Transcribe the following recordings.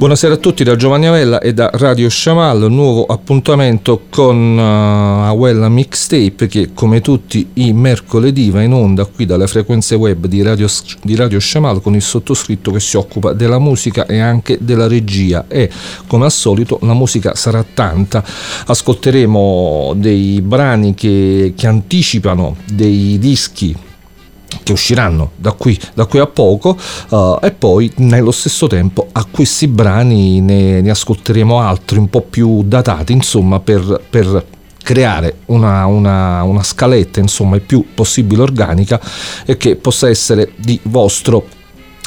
Buonasera a tutti da Giovanni Avella e da Radio Shamal, nuovo appuntamento con uh, Awella Mixtape che come tutti i mercoledì va in onda qui dalle frequenze web di Radio, di Radio Shamal con il sottoscritto che si occupa della musica e anche della regia. E come al solito la musica sarà tanta, ascolteremo dei brani che, che anticipano dei dischi che usciranno da qui, da qui a poco uh, e poi nello stesso tempo a questi brani ne, ne ascolteremo altri un po' più datati insomma per, per creare una, una, una, scaletta insomma il più possibile organica e che possa essere di vostro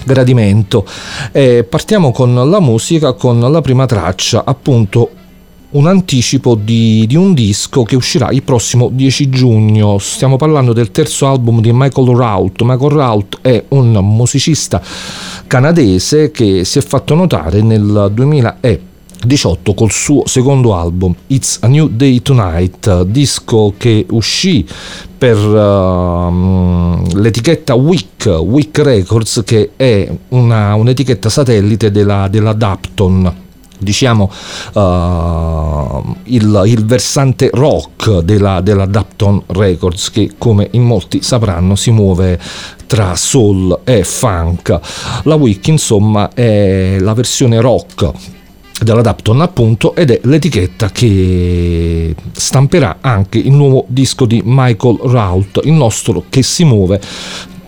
gradimento. E partiamo con la musica, con la prima traccia, appunto un anticipo di, di, un disco che uscirà il prossimo 10 giugno. Stiamo parlando del terzo album di Michael Rout. Michael Rout è un musicista canadese che si è fatto notare nel 2018 col suo secondo album It's a New Day Tonight, disco che uscì per uh, l'etichetta Wick, Wick Records, che è una, un'etichetta satellite della, della Dapton diciamo uh, il, il, versante rock della, della Dapton Records che come in molti sapranno si muove tra soul e funk. La Wiki insomma è la versione rock della Dapton appunto ed è l'etichetta che stamperà anche il nuovo disco di Michael Rout il nostro che si muove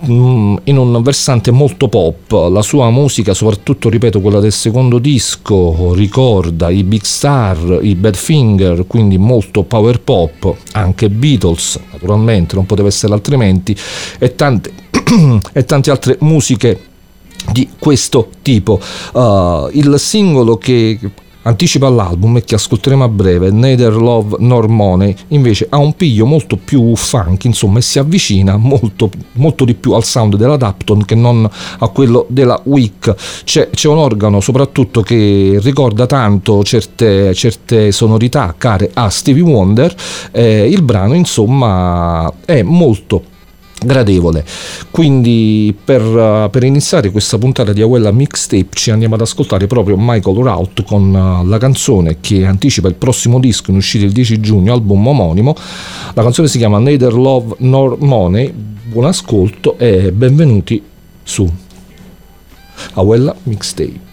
in un versante molto pop. La sua musica, soprattutto ripeto quella del secondo disco, ricorda i Big Star, i Badfinger, quindi molto power pop, anche Beatles, naturalmente, non poteva essere altrimenti, e tante, e tante altre musiche di questo tipo. Uh, il singolo che anticipa l'album che ascolteremo a breve, Neither Love Nor Money, invece ha un piglio molto più funk, insomma, e si avvicina molto, molto di più al sound della Dapton che non a quello della Wick. C'è, c'è un organo soprattutto che ricorda tanto certe, certe sonorità care a Stevie Wonder, eh, il brano insomma è molto gradevole. Quindi per, uh, per, iniziare questa puntata di Awella Mixtape ci andiamo ad ascoltare proprio Michael Rout con uh, la canzone che anticipa il prossimo disco in uscita il 10 giugno, album omonimo. La canzone si chiama Neither Love Nor Money. Buon ascolto e benvenuti su Awella Mixtape.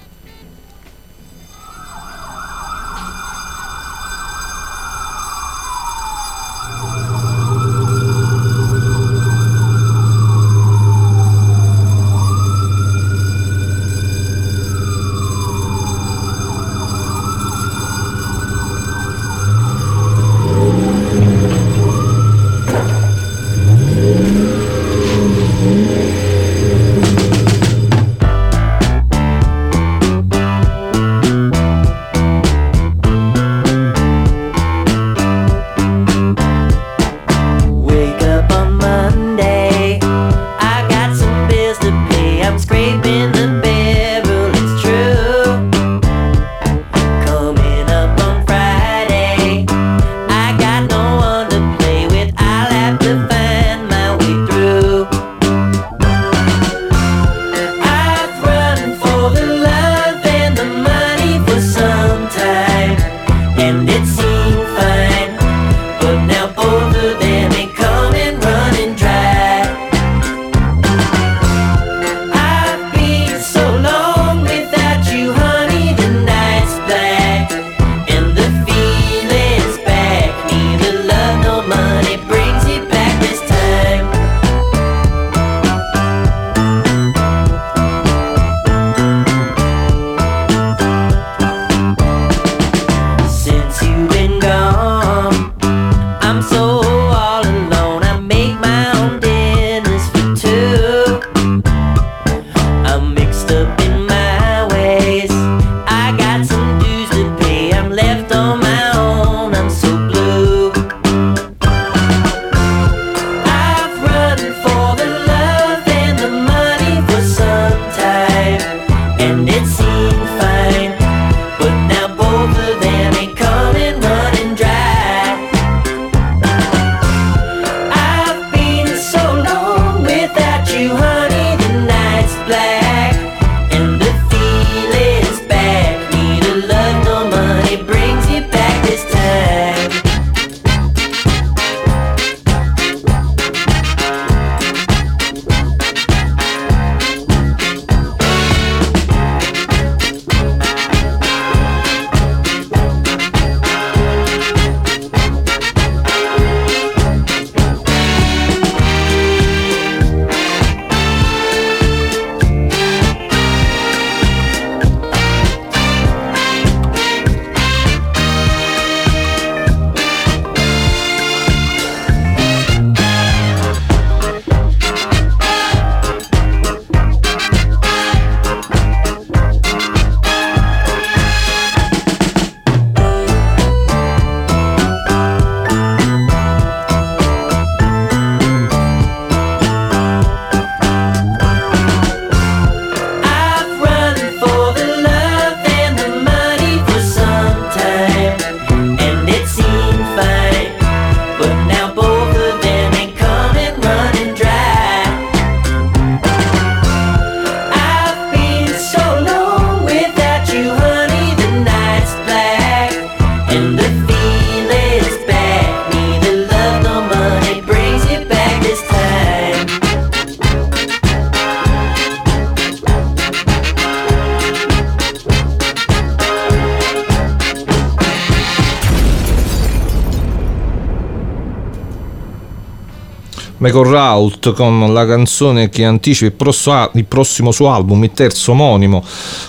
Rout con la canzone che anticipa il, prossimo, il prossimo suo album, il terzo omonimo,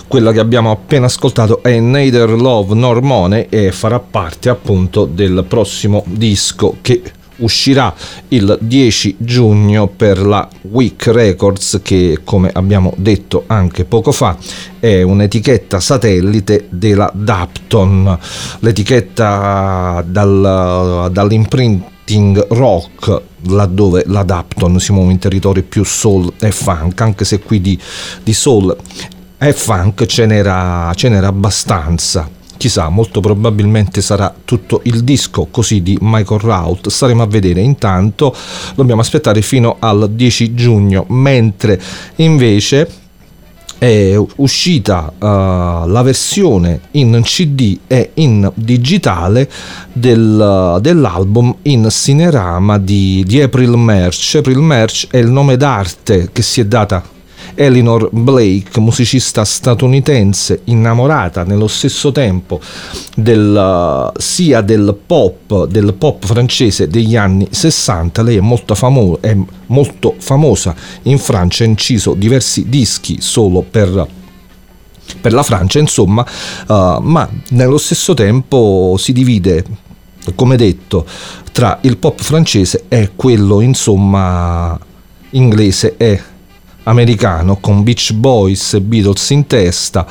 quella che abbiamo appena ascoltato è Neither Love Nor Money e farà parte appunto del prossimo disco che uscirà il 10 giugno per la Week Records che come abbiamo detto anche poco fa è un'etichetta satellite della Dapton. L'etichetta dal, dall'imprint rock laddove la si muove in territori più soul e funk anche se qui di, di soul e funk ce n'era, ce n'era abbastanza chissà, molto probabilmente sarà tutto il disco così di Michael Rout. Staremo a vedere. Intanto dobbiamo aspettare fino al 10 giugno, mentre invece è uscita uh, la versione in CD e in digitale del, dell'album in Cinerama di, di April Merch. April Merch è il nome d'arte che si è data Eleanor Blake, musicista statunitense innamorata nello stesso tempo del, sia del pop, del pop francese degli anni 60. Lei è molto, famo- è molto famosa in Francia, ha inciso diversi dischi solo per per la Francia, insomma, uh, ma nello stesso tempo si divide, come detto, tra il pop francese e quello, insomma, inglese e americano con Beach Boys e Beatles in testa,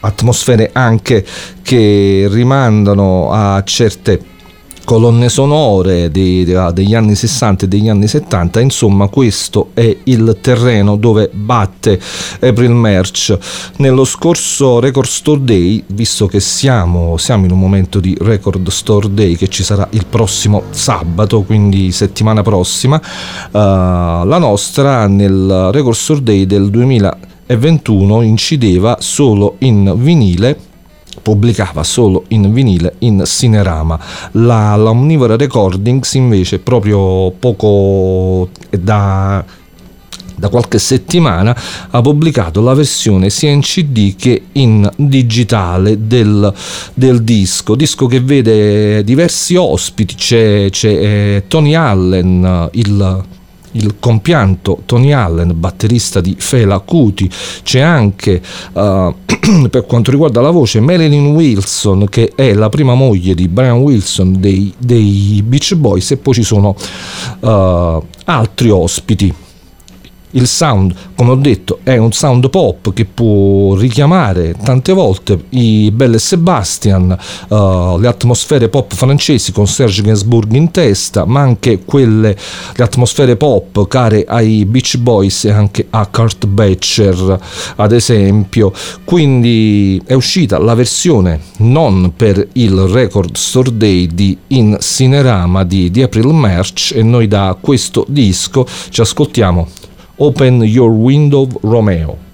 atmosfere anche che rimandano a certe colonne sonore dei, degli anni 60 e degli anni 70, insomma questo è il terreno dove batte April Merch. Nello scorso Record Store Day, visto che siamo, siamo in un momento di Record Store Day che ci sarà il prossimo sabato, quindi settimana prossima, uh, la nostra nel Record Store Day del 2021 incideva solo in vinile pubblicava solo in vinile in Cinerama. La, la Omnivore Recordings invece proprio poco da da qualche settimana ha pubblicato la versione sia in CD che in digitale del, del disco, disco che vede diversi ospiti, c'è, c'è eh, Tony Allen, il il compianto Tony Allen, batterista di Fela Kuti, c'è anche uh, per quanto riguarda la voce Marilyn Wilson che è la prima moglie di Brian Wilson dei, dei Beach Boys e poi ci sono uh, altri ospiti il sound, come ho detto, è un sound pop che può richiamare tante volte i Belle Sebastian, uh, le atmosfere pop francesi con Serge Gainsbourg in testa, ma anche quelle, le atmosfere pop care ai Beach Boys e anche a Kurt Becher, ad esempio. Quindi è uscita la versione non per il Record Store Day di In Cinerama di, di April Merch e noi da questo disco ci ascoltiamo Open Your Window Romeo.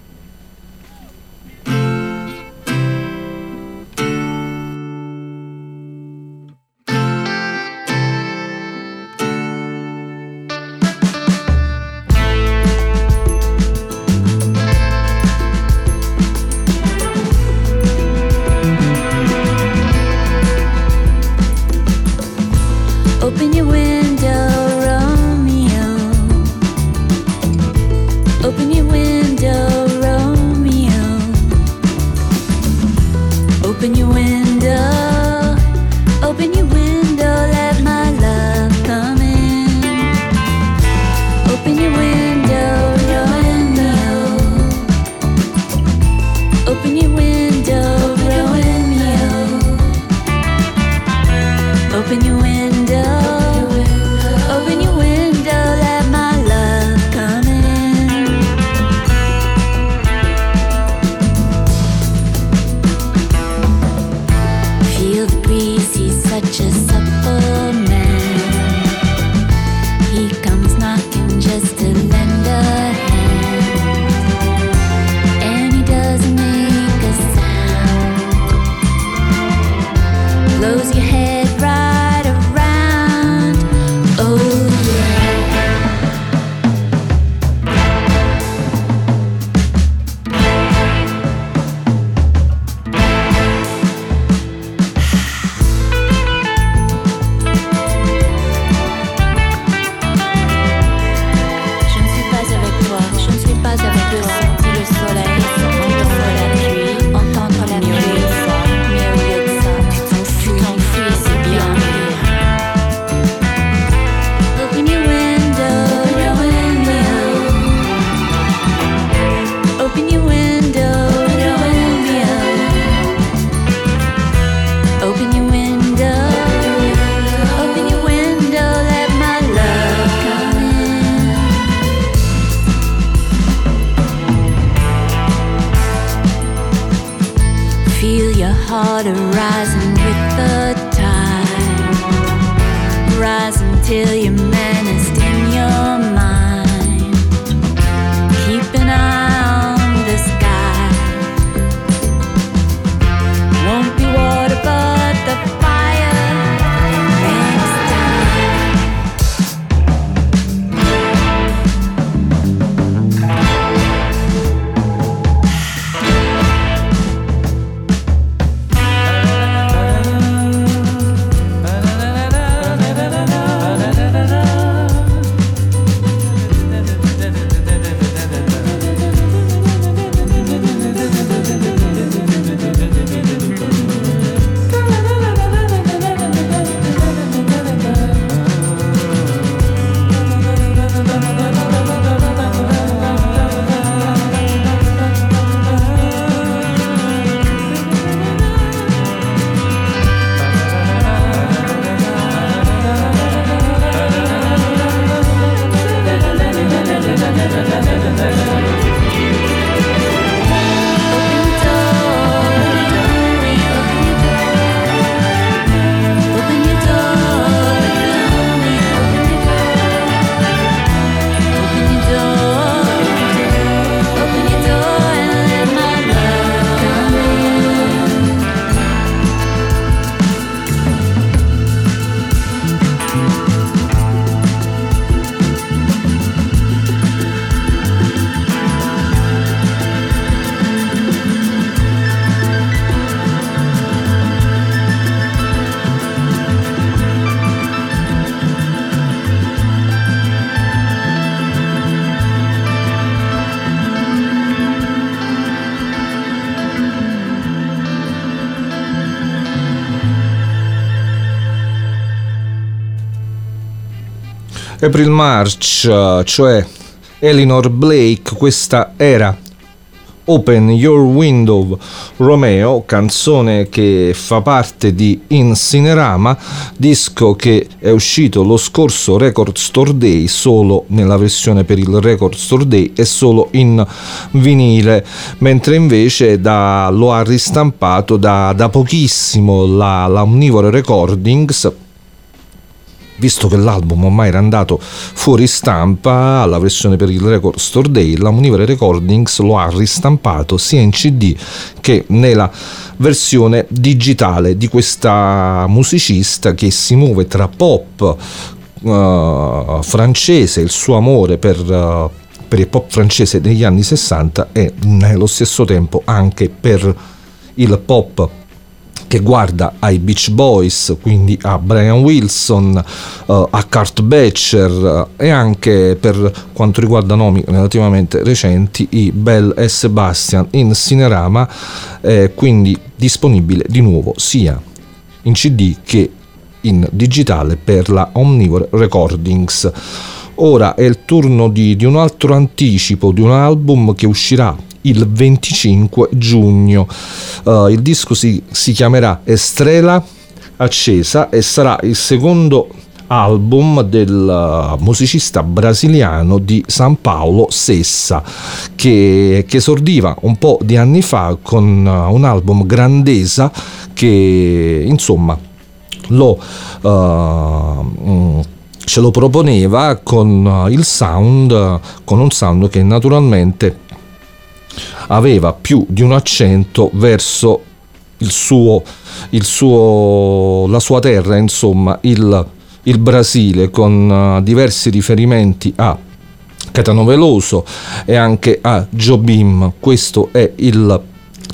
April March, eh, cioè Eleanor Blake, questa era Open Your Window Romeo, canzone che fa parte di Incinerama, disco che è uscito lo scorso Record Store Day solo nella versione per il Record Store Day e solo in vinile, mentre invece da, lo ha ristampato da, da pochissimo la, la Omnivore Recordings visto che l'album ormai era andato fuori stampa alla versione per il Record Store Day, la Munivere Recordings lo ha ristampato sia in CD che nella versione digitale di questa musicista che si muove tra pop uh, francese, il suo amore per... Uh, per il pop francese degli anni 60 e nello stesso tempo anche per il pop che guarda ai Beach Boys, quindi a Brian Wilson, uh, a Kurt Becher uh, e anche per quanto riguarda nomi relativamente recenti i Bell e Sebastian in Cinerama, eh, quindi disponibile di nuovo sia in CD che in digitale per la Omnivore Recordings. Ora è il turno di, di un altro anticipo di un album che uscirà il 25 giugno. Uh, il disco si, si chiamerà Estrela Accesa e sarà il secondo album del musicista brasiliano di San Paolo Sessa che, che, esordiva un po' di anni fa con un album Grandesa che insomma lo uh, ce lo proponeva con il sound con un sound che naturalmente aveva più di un accento verso il suo, il suo, la sua terra, insomma, il, il Brasile, con uh, diversi riferimenti a Catano Veloso e anche a Jobim. Questo è il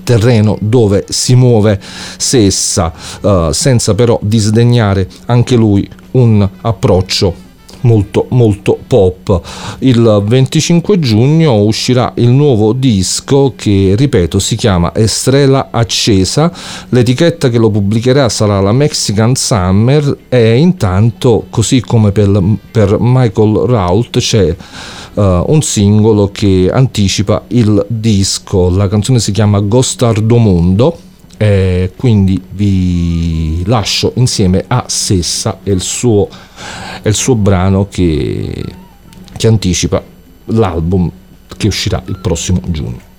terreno dove si muove Sessa, uh, senza però disdegnare anche lui un approccio molto molto pop. Il 25 giugno uscirà il nuovo disco che ripeto si chiama Estrella Accesa, l'etichetta che lo pubblicherà sarà la Mexican Summer e intanto così come per, per Michael Rault c'è Uh, un singolo che anticipa il disco. La canzone si chiama Gostardo Mondo e quindi vi lascio insieme a Sessa e il suo, il suo brano che, che anticipa l'album che uscirà il prossimo giugno.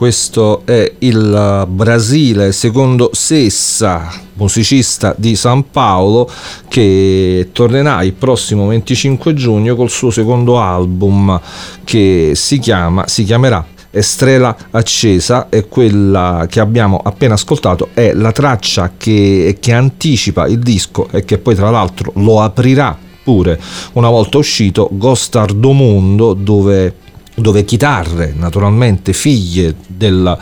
Questo è il Brasile secondo Sessa, musicista di San Paolo, che tornerà il prossimo 25 giugno col suo secondo album che si, chiama, si chiamerà Estrela Accesa e quella che abbiamo appena ascoltato è la traccia che, che anticipa il disco e che poi tra l'altro lo aprirà pure una volta uscito Gostardo Mondo dove dove chitarre, naturalmente figlie della,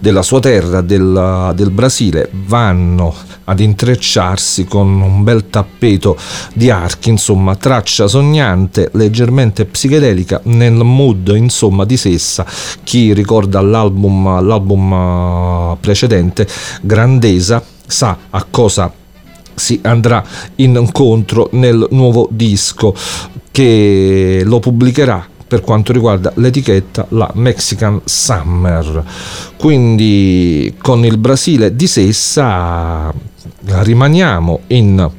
della sua terra, del, del Brasile, vanno ad intrecciarsi con un bel tappeto di archi, insomma, traccia sognante, leggermente psichedelica nel mood, insomma, di Sessa. Chi ricorda l'album, l'album uh, precedente, Grandesa, sa a cosa si andrà incontro nel nuovo disco che lo pubblicherà per quanto riguarda l'etichetta la Mexican Summer. Quindi con il Brasile di Sessa rimaniamo in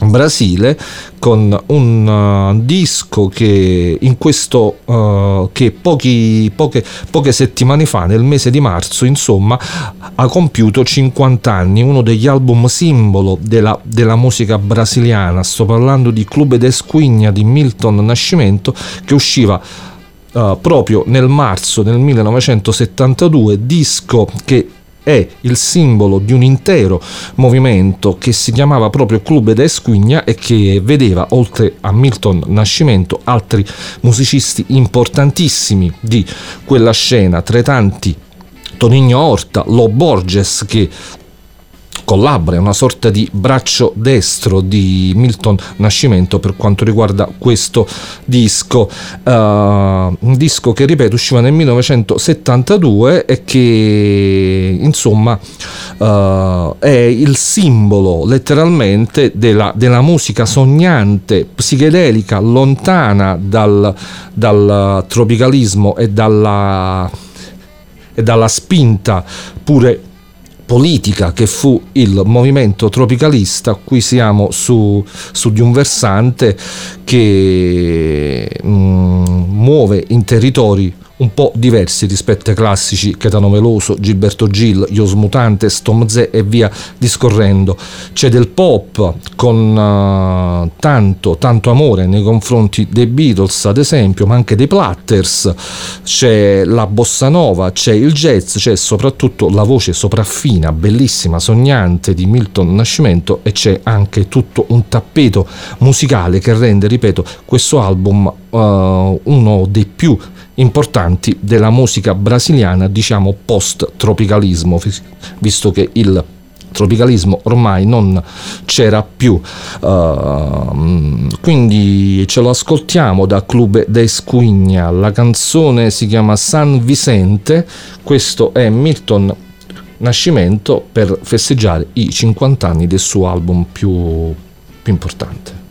Brasile con un uh, disco che in questo uh, che pochi, poche, poche settimane fa nel mese di marzo insomma ha compiuto 50 anni uno degli album simbolo della, della musica brasiliana. Sto parlando di Clube de Esquigna di Milton Nascimento che usciva Uh, proprio nel marzo del 1972, disco che è il simbolo di un intero movimento che si chiamava proprio Club de Esquigna e che vedeva oltre a Milton Nascimento altri musicisti importantissimi di quella scena, tra i tanti Tonigno Orta, Lo Borges che collabora, è una sorta di braccio destro di Milton Nascimento per quanto riguarda questo disco, uh, un disco che ripeto usciva nel 1972 e che insomma uh, è il simbolo letteralmente della, della, musica sognante, psichedelica, lontana dal, dal tropicalismo e dalla, e dalla spinta pure politica che fu il movimento tropicalista, qui siamo su, su di un versante che mm, muove in territori un po' diversi rispetto ai classici Chetano Veloso, Gilberto Gil, Ios Mutantes, Tom Zé e via discorrendo. C'è del pop con uh, tanto, tanto amore nei confronti dei Beatles, ad esempio, ma anche dei Platters. C'è la bossa nova, c'è il jazz, c'è soprattutto la voce sopraffina, bellissima, sognante di Milton Nascimento e c'è anche tutto un tappeto musicale che rende, ripeto, questo album uh, uno dei più importanti della musica brasiliana, diciamo post-tropicalismo, visto che il tropicalismo ormai non c'era più. Uh, quindi ce lo ascoltiamo da Clube de Squigna. La canzone si chiama San Vicente. Questo è Milton Nascimento per festeggiare i 50 anni del suo album più, più importante.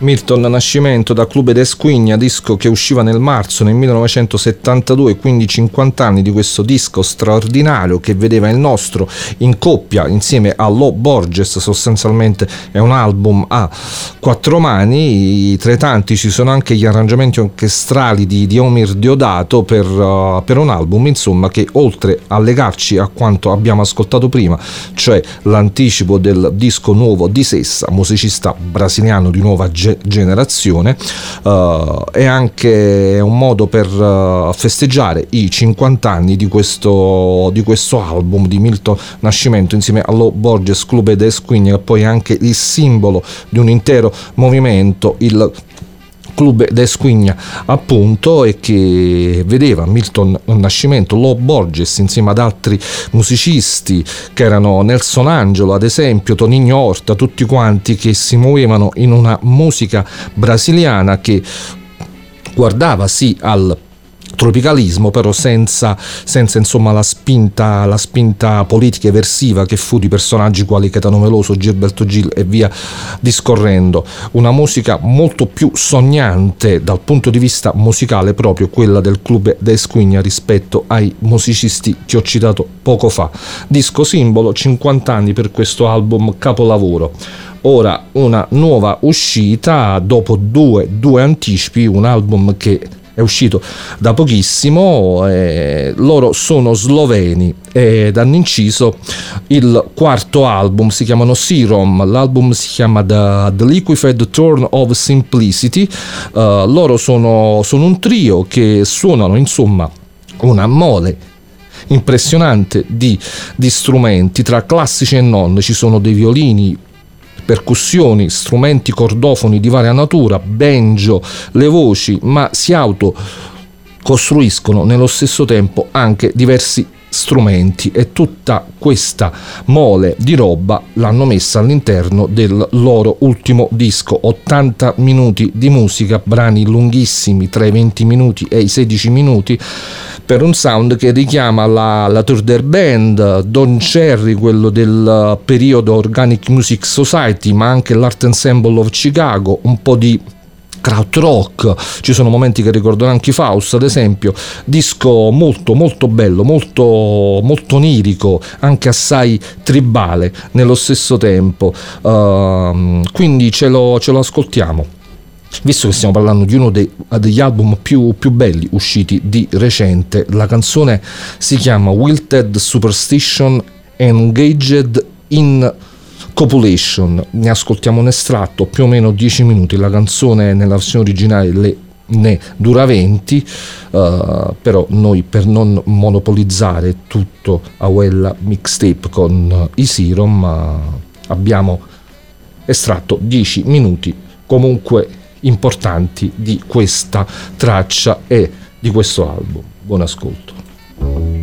Milton Nascimento da Clube de Squigna, disco che usciva nel marzo nel 1972, quindi 50 anni di questo disco straordinario che vedeva il nostro in coppia insieme a Lo Borges, sostanzialmente è un album a quattro mani, tra i tanti ci sono anche gli arrangiamenti orchestrali di Diomir Diodato per, uh, per un album insomma che oltre a legarci a quanto abbiamo ascoltato prima, cioè l'anticipo del disco nuovo di Sessa, musicista brasiliano di nuova ge- generazione uh, è anche un modo per uh, festeggiare i 50 anni di questo, di questo album di Milton Nascimento insieme allo Borges Clube de Squigna che poi anche il simbolo di un intero movimento il Club de Squigna appunto e che vedeva Milton Nascimento, Lo Borges insieme ad altri musicisti che erano Nelson Angelo ad esempio, Tonino Horta, tutti quanti che si muovevano in una musica brasiliana che guardava sì al tropicalismo però senza, senza insomma la spinta, la spinta politica eversiva che fu di personaggi quali Caetano Veloso, Gilberto Gil e via discorrendo. Una musica molto più sognante dal punto di vista musicale proprio quella del Club de Squigna rispetto ai musicisti che ho citato poco fa. Disco simbolo 50 anni per questo album capolavoro. Ora una nuova uscita dopo due, due anticipi un album che è uscito da pochissimo, eh, loro sono sloveni ed hanno inciso il quarto album, si chiamano Serum, l'album si chiama The, The Liquefied Turn of Simplicity, uh, loro sono, sono un trio che suonano insomma una mole impressionante di, di strumenti. Tra classici e non, ci sono dei violini percussioni, strumenti cordofoni di varia natura, banjo, le voci, ma si auto costruiscono nello stesso tempo anche diversi strumenti e tutta questa mole di roba l'hanno messa all'interno del loro ultimo disco. 80 minuti di musica brani lunghissimi tra i 20 minuti e i 16 minuti per un sound che richiama la, la Tour der Band, Don Cherry, quello del periodo Organic Music Society, ma anche l'Art Ensemble of Chicago, un po' di krautrock, ci sono momenti che ricordano anche Faust ad esempio, disco molto molto bello, molto, molto onirico, anche assai tribale nello stesso tempo, uh, quindi ce lo, ce lo ascoltiamo. Visto che stiamo parlando di uno dei, degli album più, più, belli usciti di recente, la canzone si chiama Wilted Superstition Engaged in Copulation. Ne ascoltiamo un estratto, più o meno 10 minuti, la canzone nella versione originale le, ne dura 20, uh, però noi per non monopolizzare tutto a quella mixtape con i Serum uh, abbiamo estratto 10 minuti comunque importanti di questa traccia e di questo album. Buon ascolto.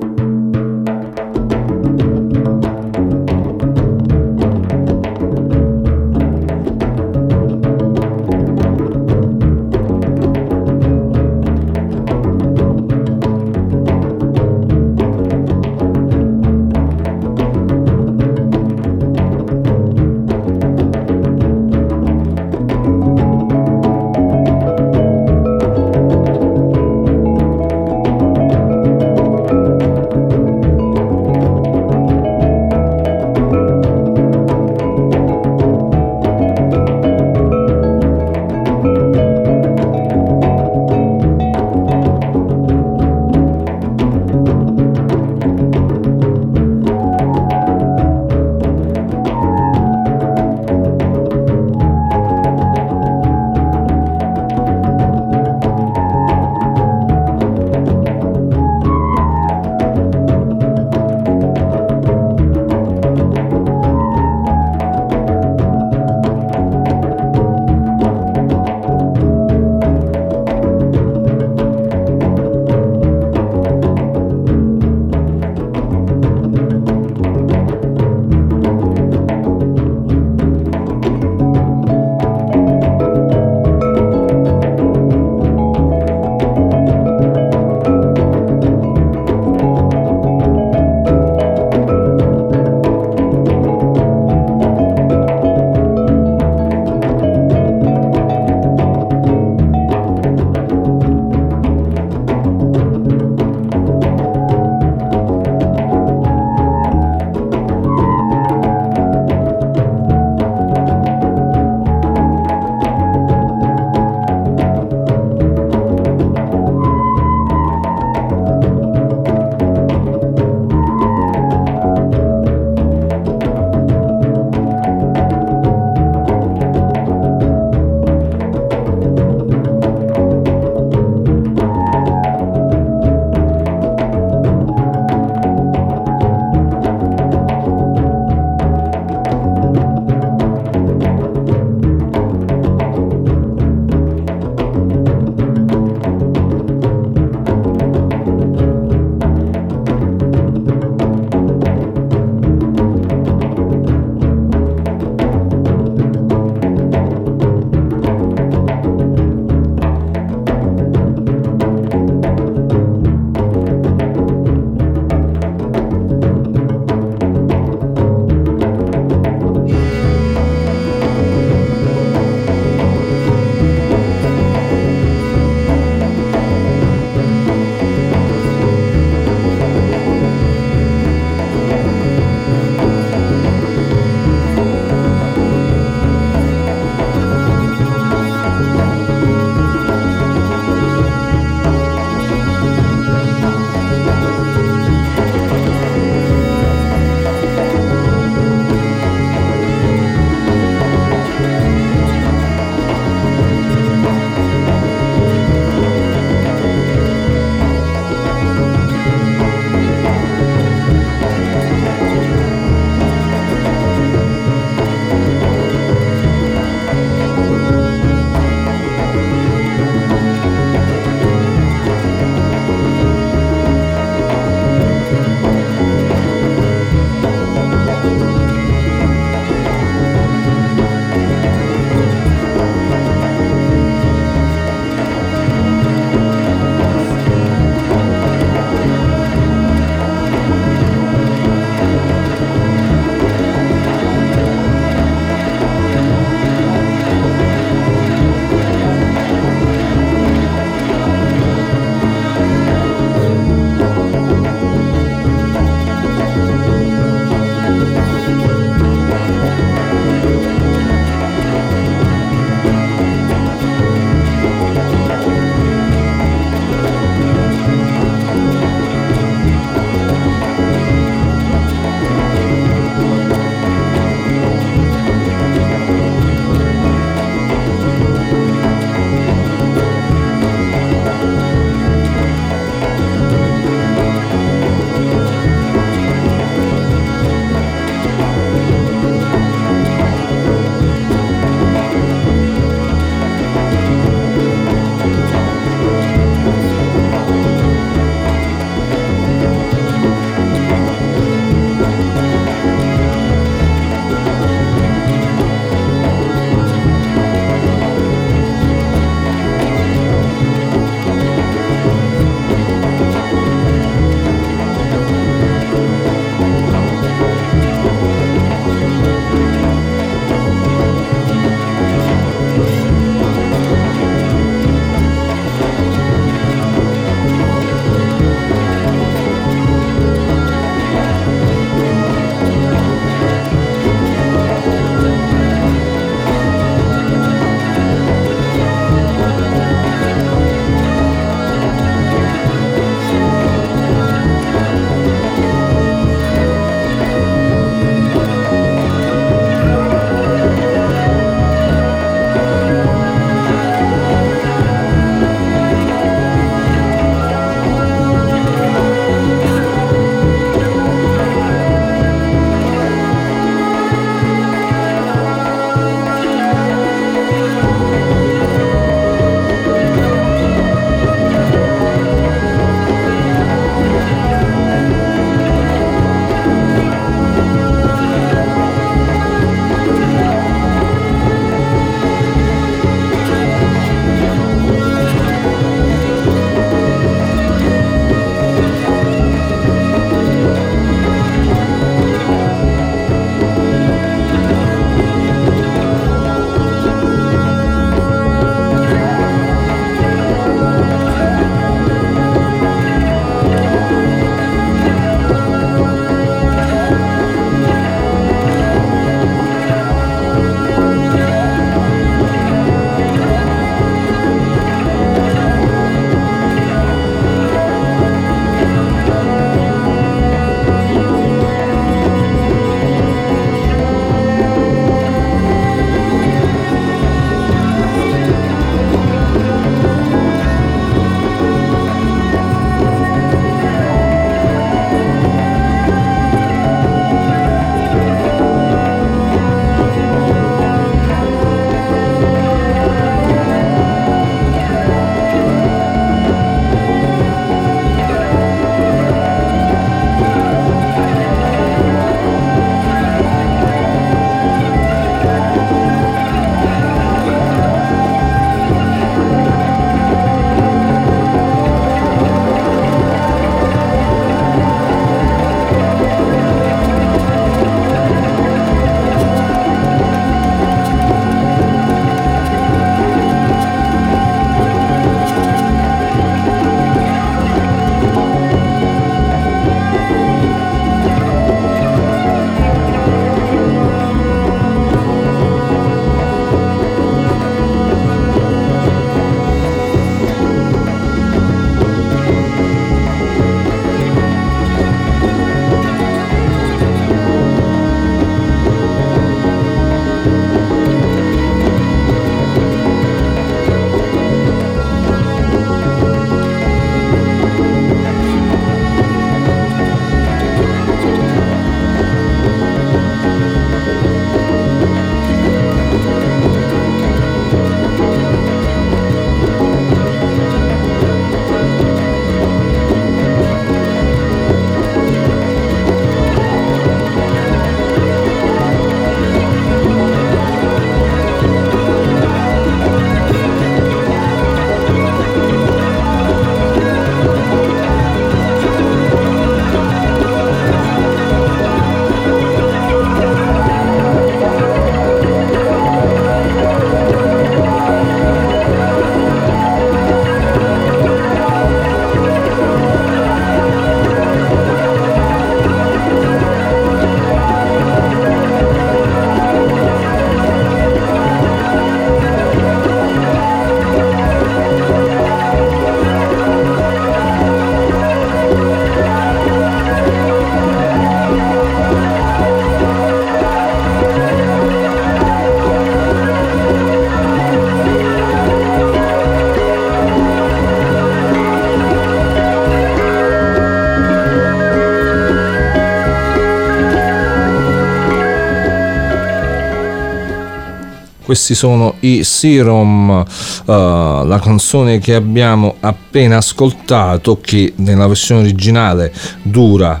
Questi sono i Serum, uh, la canzone che abbiamo appena ascoltato che nella versione originale dura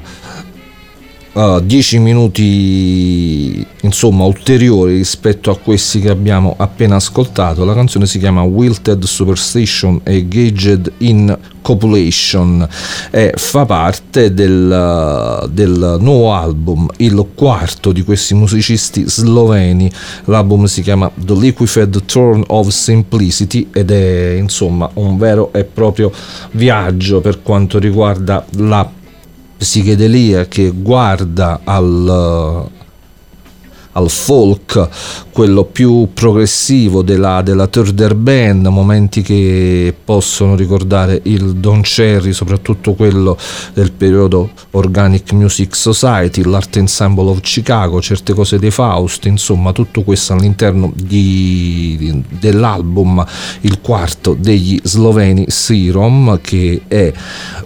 uh, 10 minuti insomma ulteriori rispetto a questi che abbiamo appena ascoltato. La canzone si chiama Wilted Superstition e Gauged in Copulation e fa parte del, del nuovo album il quarto di questi musicisti sloveni. L'album si chiama The Liquefied Turn of Simplicity ed è insomma un vero e proprio viaggio per quanto riguarda la psichedelia che guarda al, al folk, quello più progressivo della, della Third Band, momenti che possono ricordare il Don Cherry, soprattutto quello del periodo Organic Music Society, l'Art Ensemble of Chicago, certe cose dei Faust, insomma tutto questo all'interno di, dell'album, il quarto degli sloveni Sirom, che è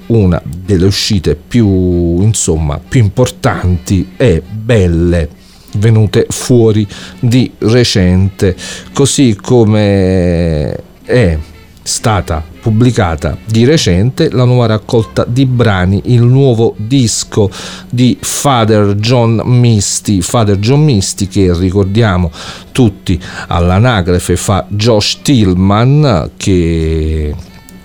una delle uscite più, insomma, più importanti e belle venute fuori di recente, così come è stata pubblicata di recente la nuova raccolta di brani, il nuovo disco di Father John Misty, Father John Misty che ricordiamo tutti all'anagrafe fa Josh Tillman che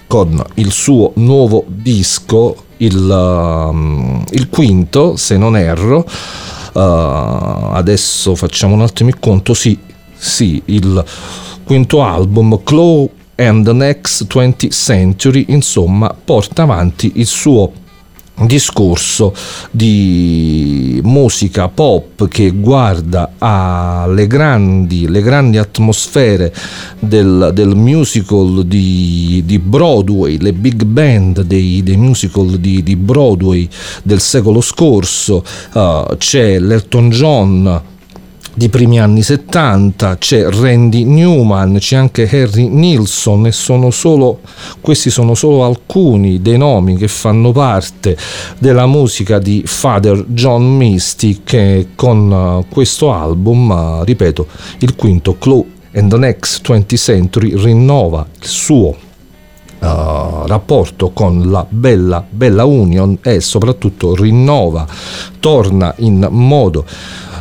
con il suo nuovo disco, il, um, il quinto se non erro, adesso facciamo un attimo il conto, sì, sì, il quinto album, Claw and the Next 20th Century, insomma, porta avanti il suo discorso di musica pop che guarda alle grandi, grandi atmosfere del, del musical di, di, Broadway, le big band dei, dei musical di, di, Broadway del secolo scorso, uh, c'è l'Elton John di primi anni 70, c'è Randy Newman, c'è anche Harry Nilsson e sono solo, questi sono solo alcuni dei nomi che fanno parte della musica di Father John Misty che con uh, questo album, uh, ripeto, il quinto Clue and the Next 20th Century rinnova il suo Uh, rapporto con la bella, bella Union e soprattutto rinnova, torna in modo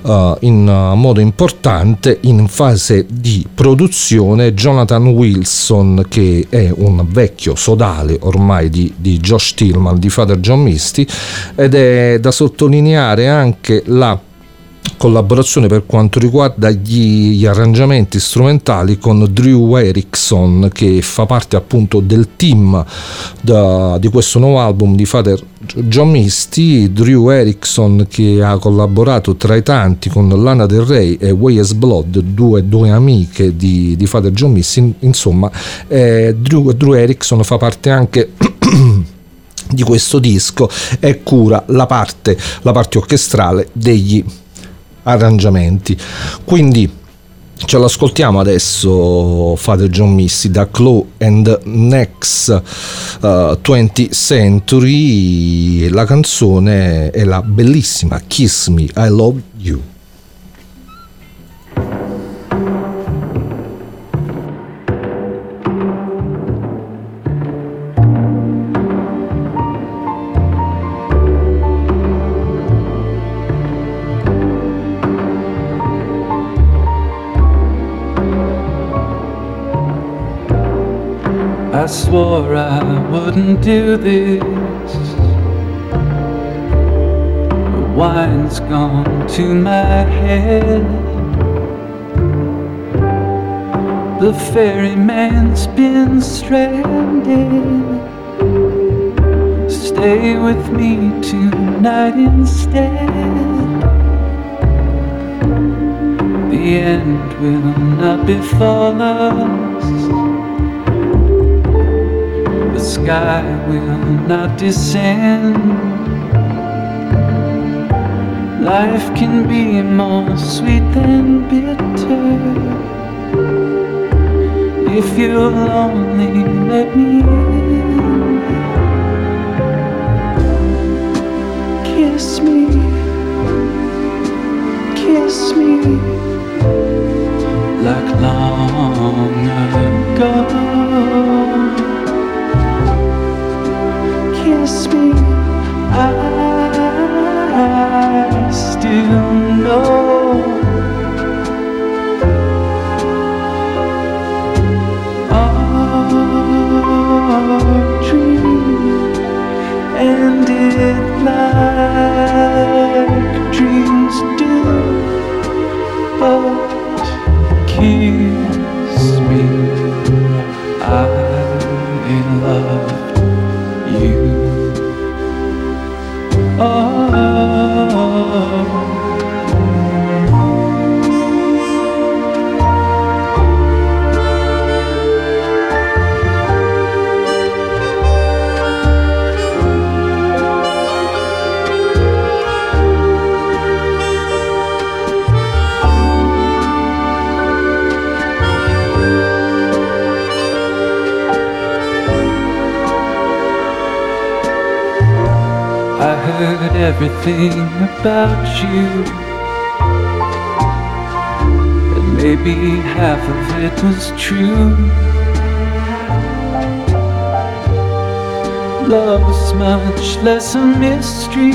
uh, in uh, modo importante in fase di produzione Jonathan Wilson che è un vecchio sodale ormai di, di Josh Tillman di Father John Misty ed è da sottolineare anche la collaborazione per quanto riguarda gli, gli, arrangiamenti strumentali con Drew Erickson che fa parte appunto del team da, di questo nuovo album di Father John Misty. Drew Erickson che ha collaborato tra i tanti con Lana Del Rey e Way as Blood due, due amiche di, di Father John Misty. Insomma eh, Drew, Drew Erickson fa parte anche di questo disco e cura la parte, la parte orchestrale degli arrangiamenti. Quindi ce l'ascoltiamo adesso Father John Missy da Claw and Next uh, 20th Century la canzone è la bellissima Kiss Me I Love You swore I wouldn't do this. The wine's gone to my head. The ferryman's been stranded. Stay with me tonight instead. The end will not befall us sky will not descend. Life can be more sweet than bitter. If you're lonely, let me in. Kiss me, kiss me, like long ago. speak. About you. And maybe half of it was true. Love's much less a mystery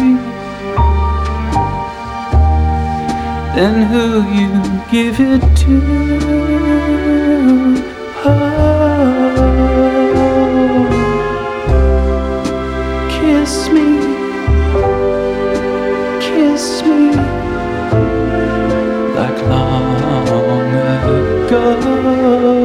than who you give it to. Oh. go.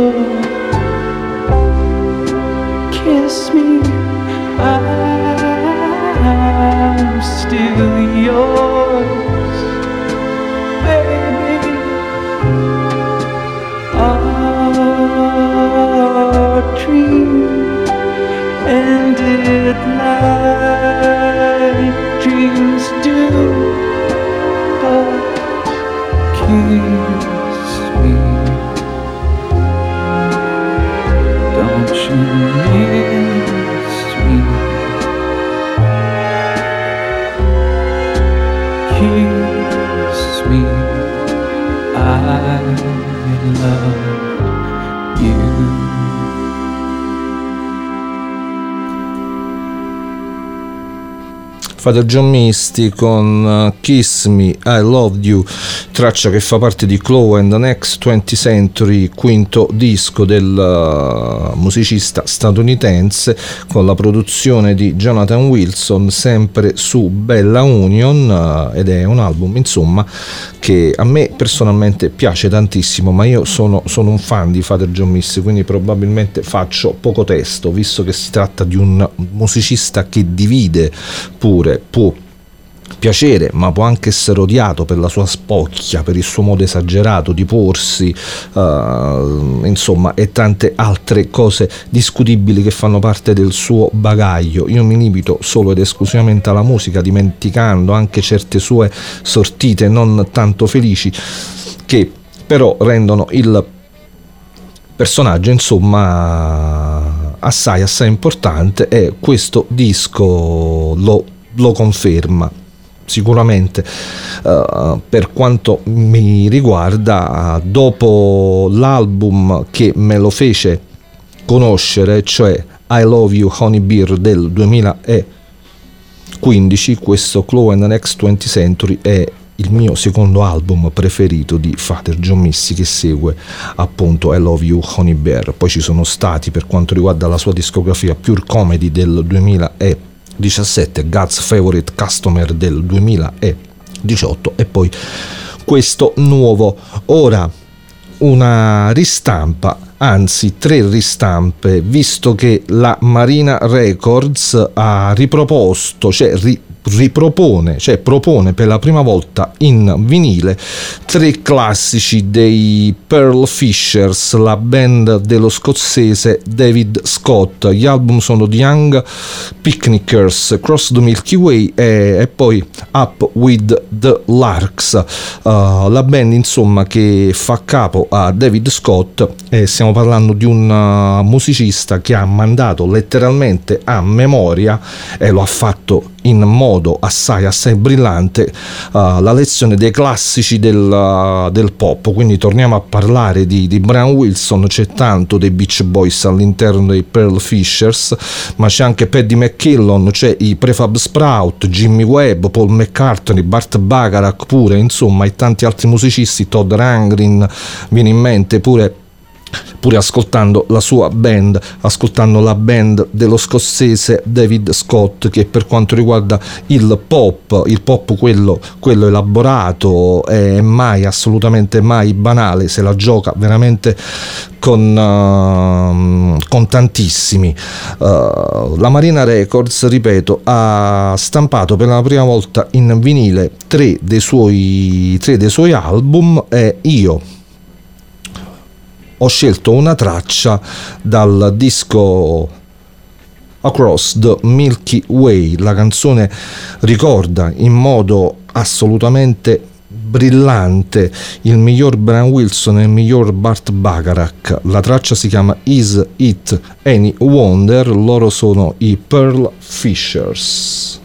Father John Misty con uh, Kiss Me, I Love You, traccia che fa parte di Chloe and the Next 20th Century, quinto disco del uh, musicista statunitense con la produzione di Jonathan Wilson, sempre su Bella Union uh, ed è un album insomma che a me personalmente piace tantissimo, ma io sono, sono un fan di Father John Misty, quindi probabilmente faccio poco testo, visto che si tratta di un musicista che divide pure può piacere, ma può anche essere odiato per la sua spocchia, per il suo modo esagerato di porsi, uh, insomma, e tante altre cose discutibili che fanno parte del suo bagaglio. Io mi limito solo ed esclusivamente alla musica, dimenticando anche certe sue sortite non tanto felici, che però rendono il personaggio, insomma, assai assai importante e questo disco lo lo conferma sicuramente. Uh, per quanto mi riguarda dopo l'album che me lo fece conoscere cioè I Love You Honey Beer del 2015 questo Chloe and the Next 20 Century è il mio secondo album preferito di Father John Missy che segue appunto I Love You Honey Bear poi ci sono stati per quanto riguarda la sua discografia Pure Comedy del 2015 17 God's Favorite Customer del 2018 e poi questo nuovo. Ora una ristampa anzi tre ristampe visto che la Marina Records ha riproposto cioè ri, ripropone, cioè propone per la prima volta in vinile tre classici dei Pearl Fishers, la band dello scozzese David Scott. Gli album sono The Young Picnickers, Cross the Milky Way e, e poi Up with the Larks. Uh, la band insomma che fa capo a David Scott e stiamo parlando di un uh, musicista che ha mandato letteralmente a memoria e lo ha fatto in modo assai assai brillante uh, la lezione dei classici del, uh, del, pop. Quindi torniamo a parlare di, di, Brian Wilson. C'è tanto dei Beach Boys all'interno dei Pearl Fishers ma c'è anche Paddy McKillon c'è i Prefab Sprout Jimmy Webb Paul McCartney Bart Bacharach pure insomma e tanti altri musicisti. Todd Rangren viene in mente pure pure ascoltando la sua band, ascoltando la band dello scozzese David Scott che per quanto riguarda il pop, il pop quello, quello elaborato è mai assolutamente mai banale, se la gioca veramente con, uh, con tantissimi. Uh, la Marina Records, ripeto, ha stampato per la prima volta in vinile tre dei suoi, tre dei suoi album e io ho scelto una traccia dal disco Across the Milky Way. La canzone ricorda in modo assolutamente brillante il miglior Brian Wilson e il miglior Bart Bacharach. La traccia si chiama Is It Any Wonder? Loro sono i Pearl Fishers.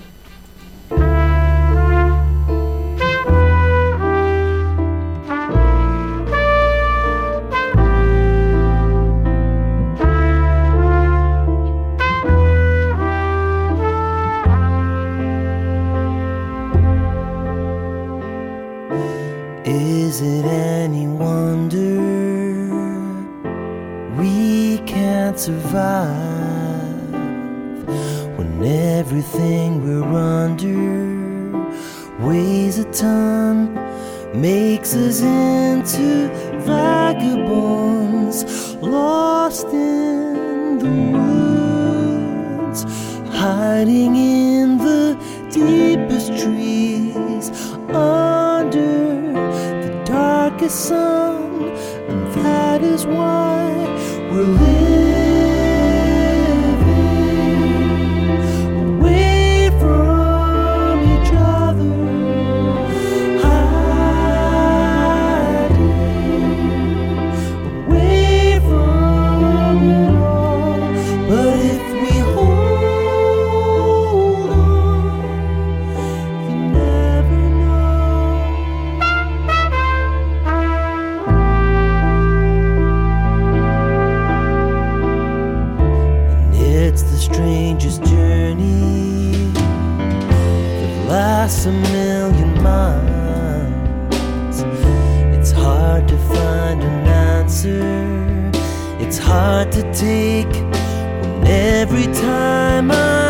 Survive. When everything we're under weighs a ton, makes us into vagabonds lost in the woods, hiding in the deepest trees under the darkest sun, and that is why we're living lasts a million miles. It's hard to find an answer, it's hard to take when every time I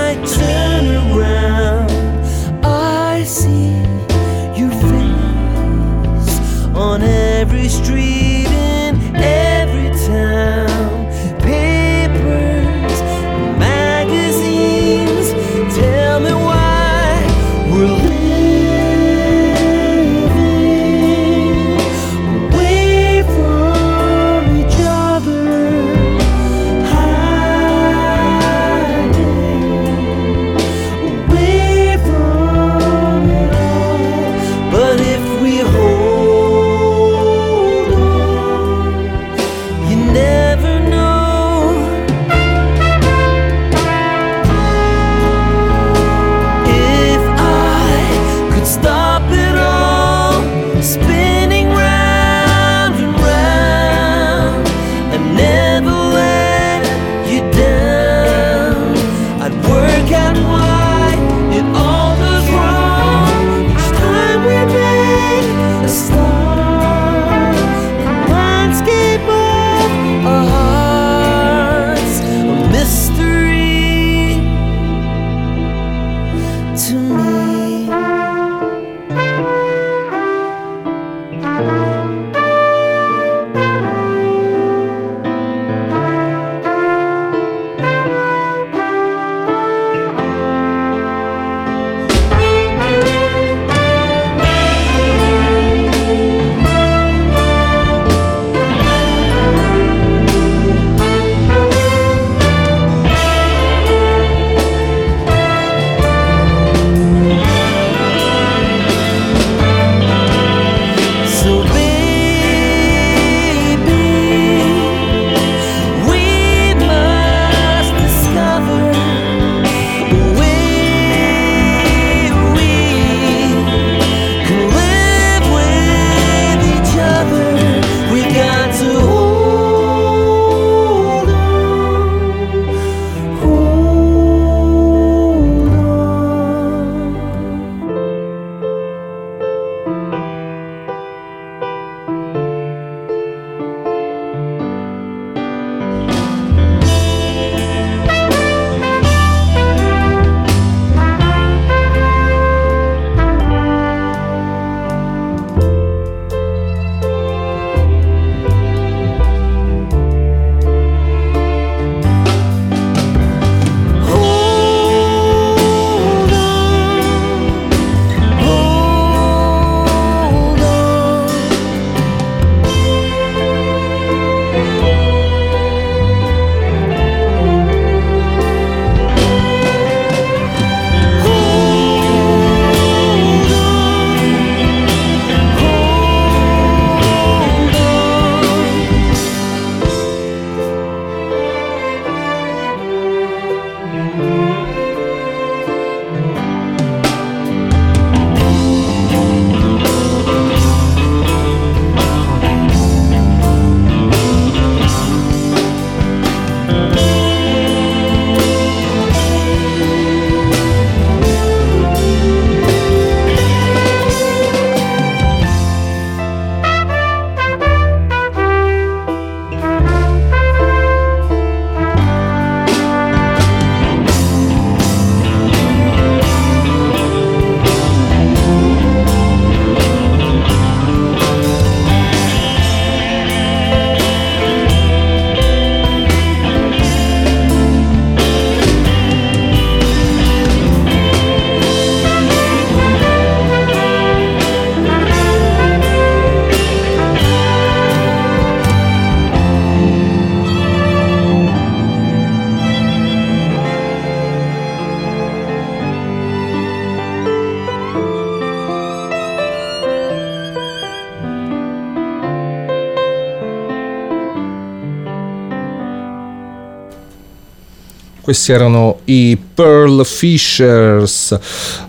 Questi erano i Pearl Fishers,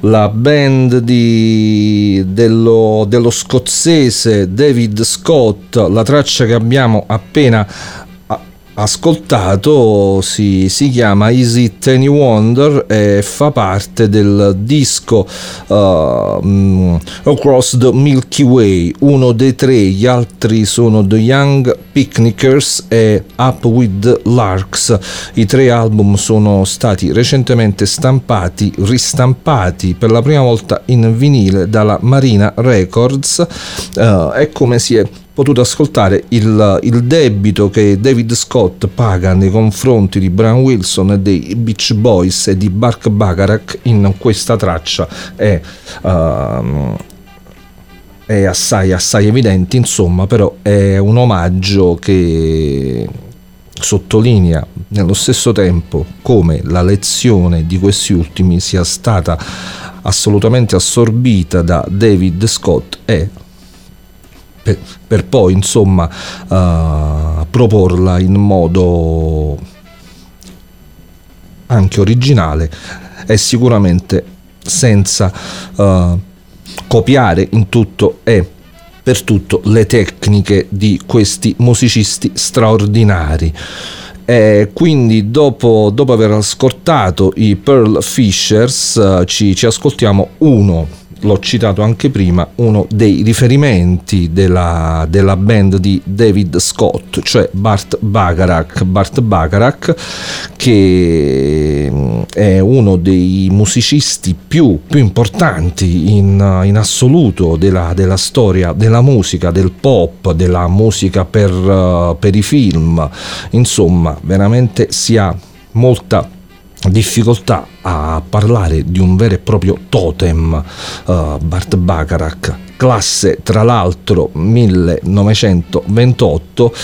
la band di, dello, dello scozzese David Scott. La traccia che abbiamo appena ascoltato si, si, chiama Is It Any Wonder e fa parte del disco uh, Across the Milky Way, uno dei tre, gli altri sono The Young Picnickers e Up with the Larks. I tre album sono stati recentemente stampati, ristampati per la prima volta in vinile dalla Marina Records uh, e come si è potuto ascoltare il, il, debito che David Scott paga nei confronti di Brian Wilson e dei Beach Boys e di Bark Bacharach in questa traccia. È, uh, è assai, assai evidente, insomma, però è un omaggio che sottolinea nello stesso tempo come la lezione di questi ultimi sia stata assolutamente assorbita da David Scott e per, per poi insomma uh, proporla in modo anche originale e sicuramente senza uh, copiare in tutto e per tutto le tecniche di questi musicisti straordinari. E quindi dopo, dopo aver ascoltato i Pearl Fishers uh, ci, ci ascoltiamo uno l'ho citato anche prima, uno dei riferimenti della, della band di David Scott, cioè Bart Bacharach. Bart Bacharach che mm, è uno dei musicisti più, più importanti in, in assoluto della, della, storia della musica, del pop, della musica per, uh, per i film. Insomma, veramente si ha molta difficoltà a parlare di un vero e proprio totem uh, Bart Bacharach. Classe tra l'altro 1928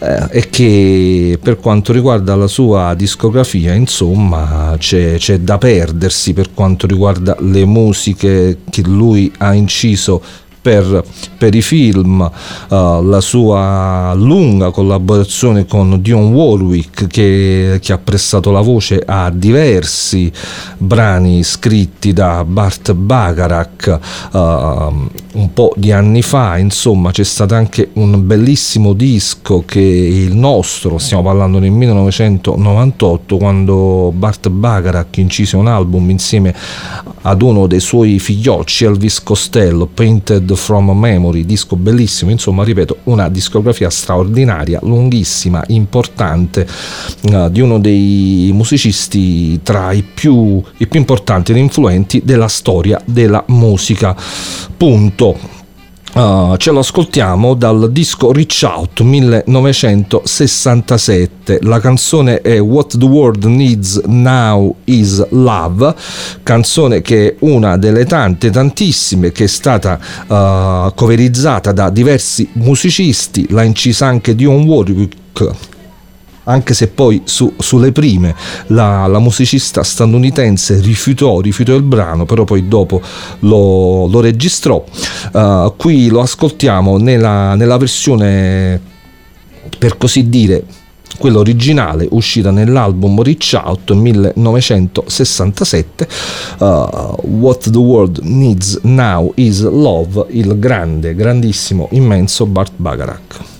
eh, e che per quanto riguarda la sua discografia insomma c'è, c'è da perdersi per quanto riguarda le musiche che lui ha inciso per, per i film, uh, la sua lunga collaborazione con Dion Warwick che, che, ha prestato la voce a diversi brani scritti da Bart Bacharach uh, un po' di anni fa, insomma c'è stato anche un bellissimo disco che il nostro, stiamo parlando del 1998 quando Bart Bacharach incise un album insieme ad uno dei suoi figliocci Elvis Costello, Painted from Memory, disco bellissimo, insomma ripeto una discografia straordinaria, lunghissima, importante uh, di uno dei musicisti tra i più, i più importanti ed influenti della storia della musica. Punto. Uh, ce lo ascoltiamo dal disco Reach Out 1967. La canzone è What the World Needs Now is Love, canzone che è una delle tante, tantissime che è stata uh, coverizzata da diversi musicisti. L'ha incisa anche Dion Warwick anche se poi su, sulle prime la, la, musicista statunitense rifiutò, rifiutò il brano, però poi dopo lo, lo registrò. Uh, qui lo ascoltiamo nella, nella versione, per così dire, quella originale uscita nell'album Reach Out 1967 uh, What the World Needs Now is Love il grande, grandissimo, immenso Bart Bacharach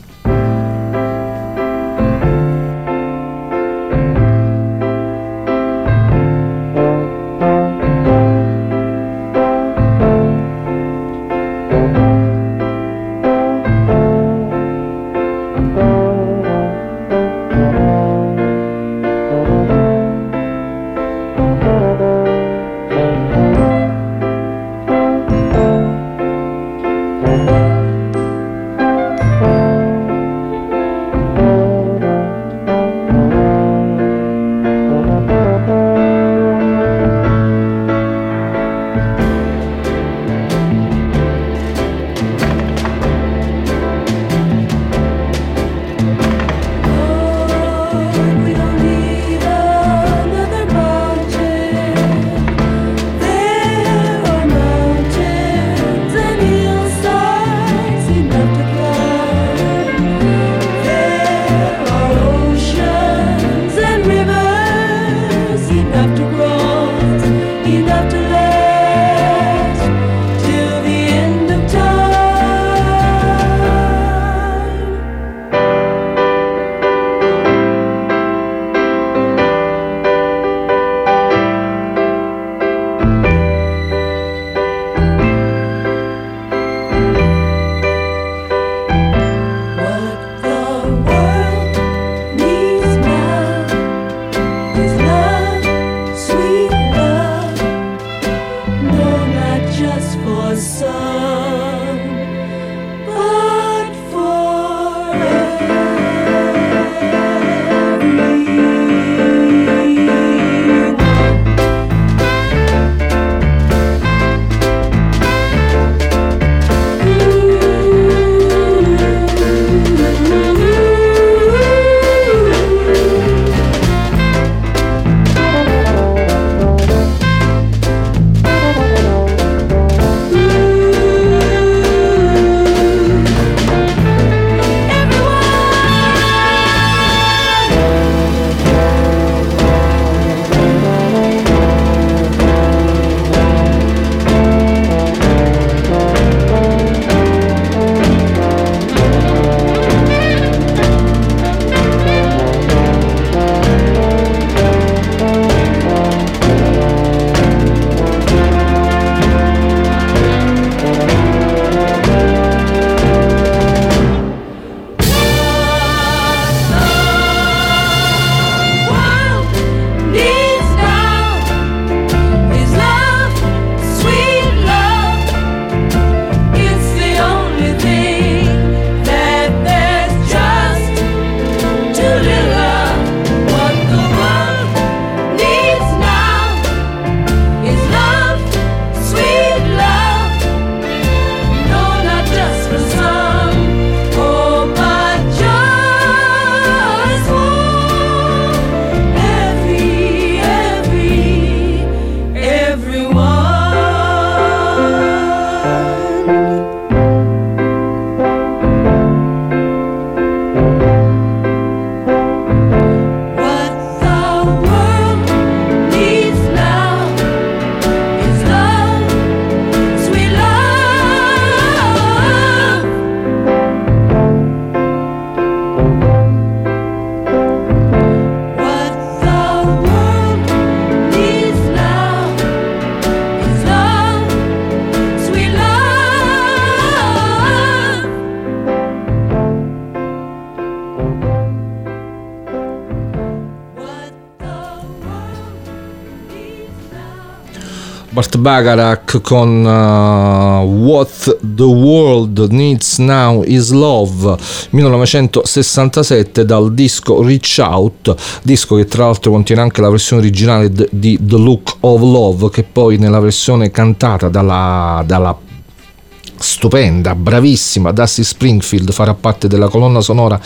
Bart Bacharach con uh, What the World Needs Now Is Love 1967 dal disco Reach Out disco che tra l'altro contiene anche la versione originale di The Look of Love che poi nella versione cantata dalla, dalla stupenda, bravissima Dusty Springfield farà parte della colonna sonora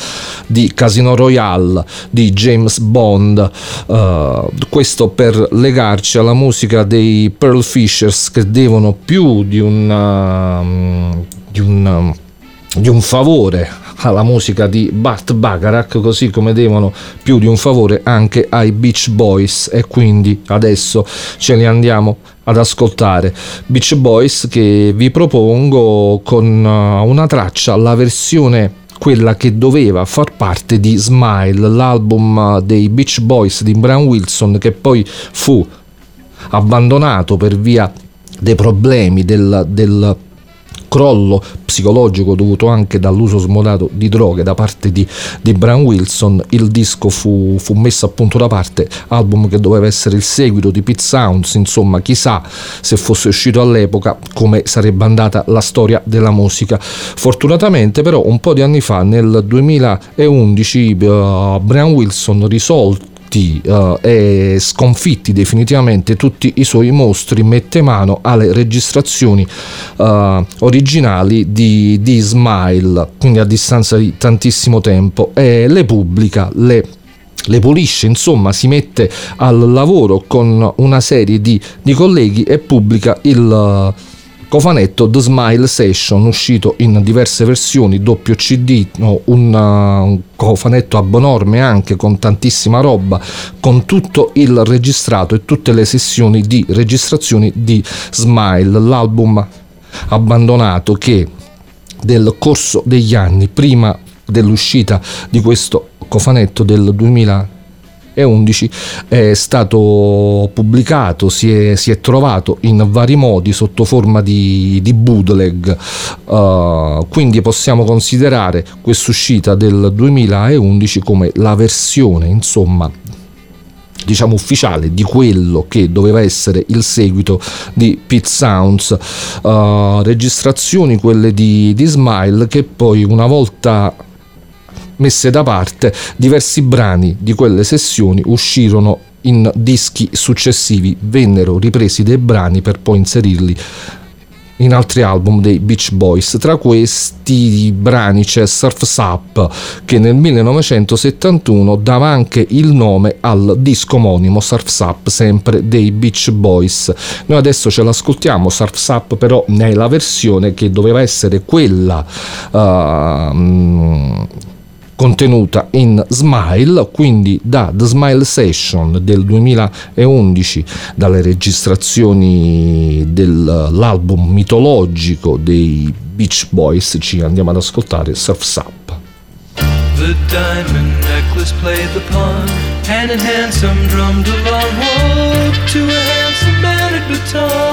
di Casino Royale di James Bond. Uh, questo per legarci alla musica dei Pearl Fishers che devono più di un um, di un um, di un favore alla musica di Bart Bacharach così come devono più di un favore anche ai Beach Boys. E quindi adesso ce li andiamo ad ascoltare. Beach Boys che vi propongo con uh, una traccia la versione quella che doveva far parte di Smile l'album uh, dei Beach Boys di Brian Wilson che poi fu abbandonato per via dei problemi del, del crollo psicologico dovuto anche dall'uso smodato di droghe da parte di, di Brian Wilson, il disco fu, fu messo appunto da parte, album che doveva essere il seguito di Pete Sounds, insomma chissà se fosse uscito all'epoca come sarebbe andata la storia della musica. Fortunatamente però un po' di anni fa, nel 2011, uh, Brian Wilson risolto uh, e sconfitti definitivamente tutti i suoi mostri mette mano alle registrazioni uh, originali di, di Smile quindi a distanza di tantissimo tempo e le pubblica le le pulisce, insomma si mette al lavoro con una serie di, di colleghi e pubblica il, cofanetto The Smile Session uscito in diverse versioni doppio cd no, un, uh, un cofanetto abnorme anche con tantissima roba con tutto il registrato e tutte le sessioni di registrazioni di Smile l'album abbandonato che nel corso degli anni prima dell'uscita di questo cofanetto del 2000 2011 è stato pubblicato, si è, si è trovato in vari modi sotto forma di, di bootleg, uh, quindi possiamo considerare quest'uscita del 2011 come la versione insomma diciamo ufficiale di quello che doveva essere il seguito di Pit Sounds. Uh, registrazioni quelle di, di Smile che poi una volta messe da parte, diversi brani di quelle sessioni uscirono in dischi successivi, vennero ripresi dei brani per poi inserirli in altri album dei Beach Boys. Tra questi brani c'è Surf's Up che nel 1971 dava anche il nome al disco omonimo Surf's Up, sempre dei Beach Boys. Noi adesso ce l'ascoltiamo, Surf's Up però nella versione che doveva essere quella uh, contenuta in Smile, quindi da The Smile Session del 2011, dalle registrazioni dell'album mitologico dei Beach Boys, ci andiamo ad ascoltare Surf's Up. The diamond necklace played the pawn. Hand in hand, some drummed along. Woke to a handsome man at baton.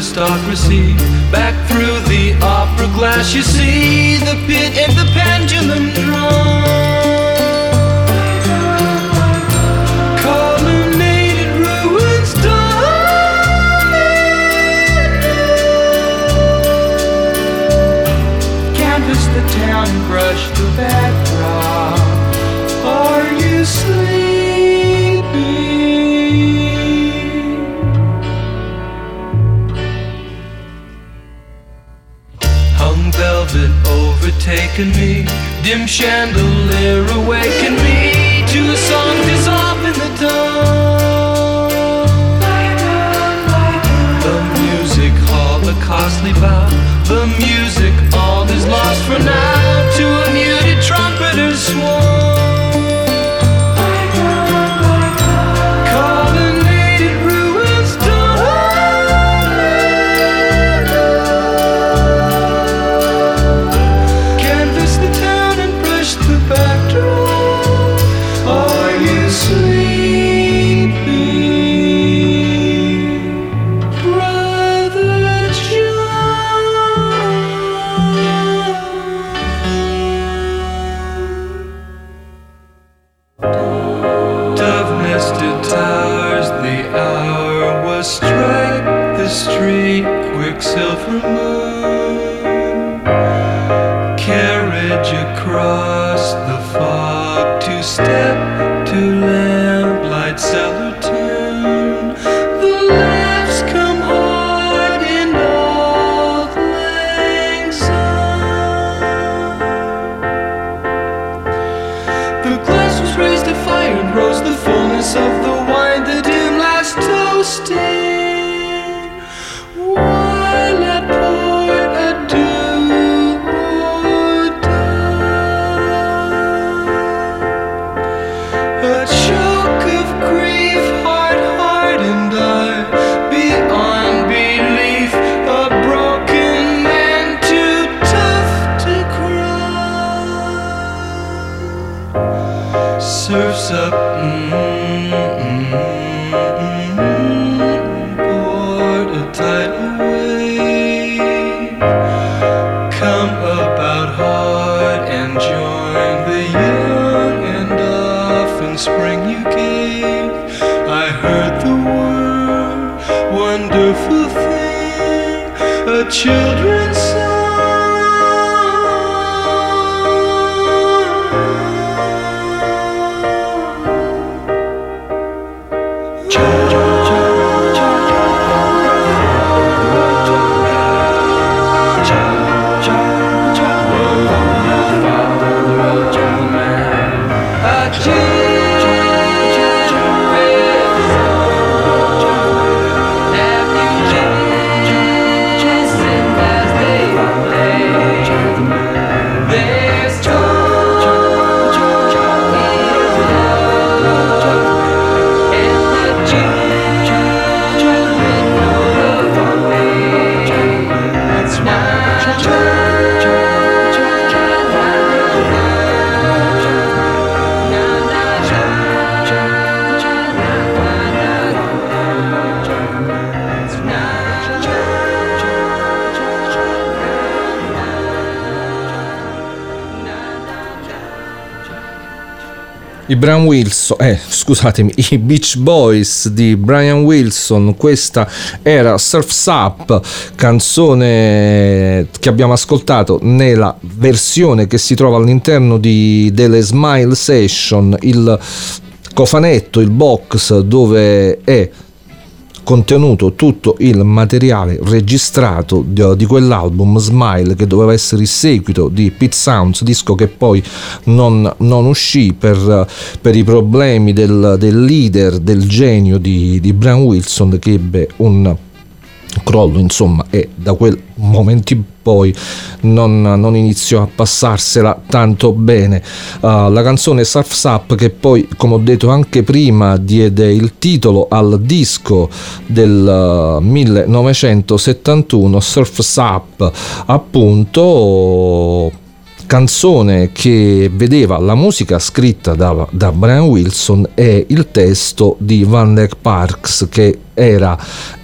Aristocracy. Back through the opera glass, you see the pit and the pendulum drum. Colonnaded ruins dominate. Canvas the town and brush the backdrop. Are you sleeping? Velvet overtaken me, dim chandelier awaken me to a song dissolved in the dawn. The music hall, a costly vow. The music, all is lost for now to a muted trumpeter's swan. I Brian Wilson, eh, scusatemi, i Beach Boys di Brian Wilson, questa era Surf's Up, canzone che abbiamo ascoltato nella versione che si trova all'interno di, delle Smile Session, il cofanetto, il box dove è contenuto tutto il materiale registrato di, di, quell'album Smile che doveva essere il seguito di Pit Sounds, disco che poi non, non uscì per, per, i problemi del, del, leader, del genio di, di Brian Wilson che ebbe un crollo insomma e da quel momento in poi non, non, iniziò a passarsela tanto bene. Uh, la canzone Surf's Up che poi come ho detto anche prima diede il titolo al disco del uh, 1971 Surf's Up. Appunto canzone che vedeva la musica scritta da, da, Brian Wilson e il testo di Van Dyke Parks che era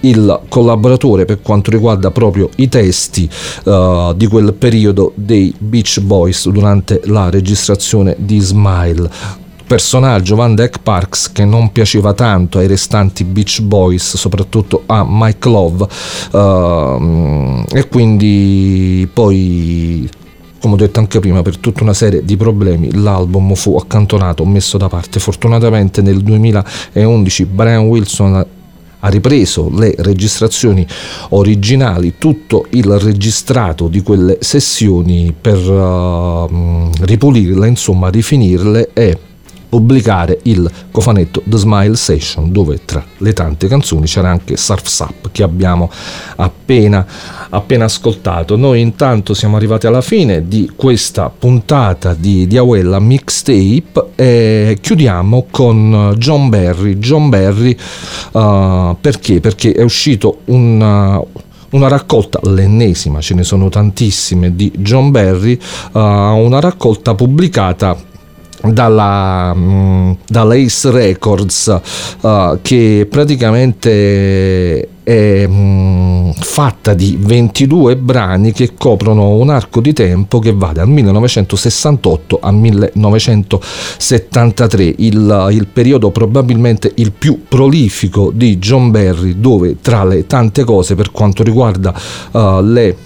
il collaboratore per quanto riguarda proprio i testi uh, di quel periodo dei Beach Boys durante la registrazione di Smile. Personaggio Van Dyke Parks che non piaceva tanto ai restanti Beach Boys, soprattutto a Mike Love, uh, e quindi poi come ho detto anche prima, per tutta una serie di problemi l'album fu accantonato, messo da parte. Fortunatamente nel 2011 Brian Wilson ha ripreso le registrazioni originali, tutto il registrato di quelle sessioni per uh, ripulirle, insomma rifinirle e pubblicare il cofanetto The Smile Session dove tra le tante canzoni c'era anche Surf's Up che abbiamo appena, appena ascoltato. Noi intanto siamo arrivati alla fine di questa puntata di Diawella Mixtape e chiudiamo con John Barry. John Barry uh, perché? Perché è uscito un una raccolta, l'ennesima, ce ne sono tantissime, di John Barry, uh, una raccolta pubblicata dalla, mm, dalla Ace Records uh, che praticamente è mh, mm, fatta di 22 brani che coprono un arco di tempo che va dal 1968 al 1973, il, il periodo probabilmente il più prolifico di John Barry, dove tra le tante cose per quanto riguarda uh, le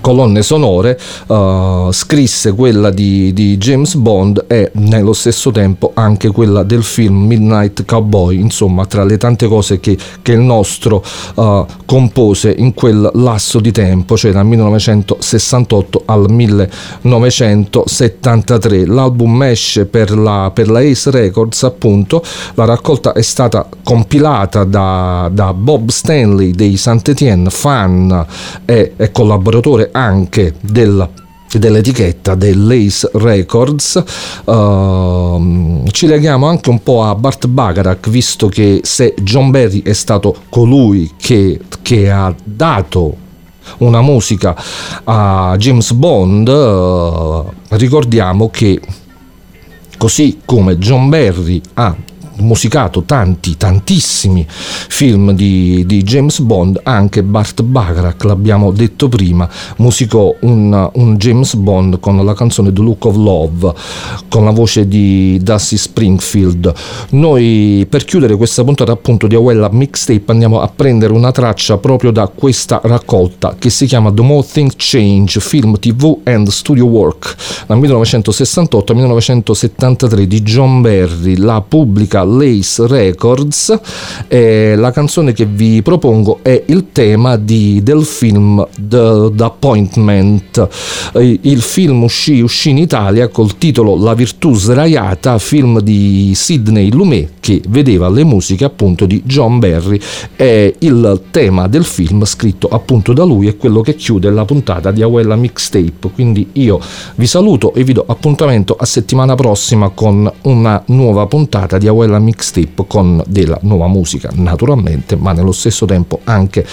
colonne sonore uh, scrisse quella di, di, James Bond e nello stesso tempo anche quella del film Midnight Cowboy insomma tra le tante cose che, che il nostro uh, compose in quel lasso di tempo cioè dal 1968 al 1973 l'album esce per la, per la Ace Records appunto. La raccolta è stata compilata da, da Bob Stanley dei Saint-Étienne fan e, e collaboratore anche della dell'etichetta dell'Ace Records. Uh, ci leghiamo anche un po' a Bart Bacharach visto che se John Barry è stato colui che, che ha dato una musica a James Bond uh, ricordiamo che così come John Barry ha musicato tanti, tantissimi film di, di James Bond, anche Bart Bacharach, l'abbiamo detto prima, musicò un, un, James Bond con la canzone The Look of Love, con la voce di Dusty Springfield. Noi per chiudere questa puntata appunto di Awella Mixtape andiamo a prendere una traccia proprio da questa raccolta che si chiama The More Things Change, film TV and Studio Work, dal 1968 al 1973 di John Barry, la pubblica Lace Records e la canzone che vi propongo è il tema di, del film The, The Appointment. Il film uscì, uscì, in Italia col titolo La virtù sdraiata, film di Sidney Lumet che vedeva le musiche appunto di John Barry e il tema del film scritto appunto da lui è quello che chiude la puntata di Awella Mixtape. Quindi io vi saluto e vi do appuntamento a settimana prossima con una nuova puntata di Awella Mixtape mixtape con della nuova musica naturalmente ma nello stesso tempo anche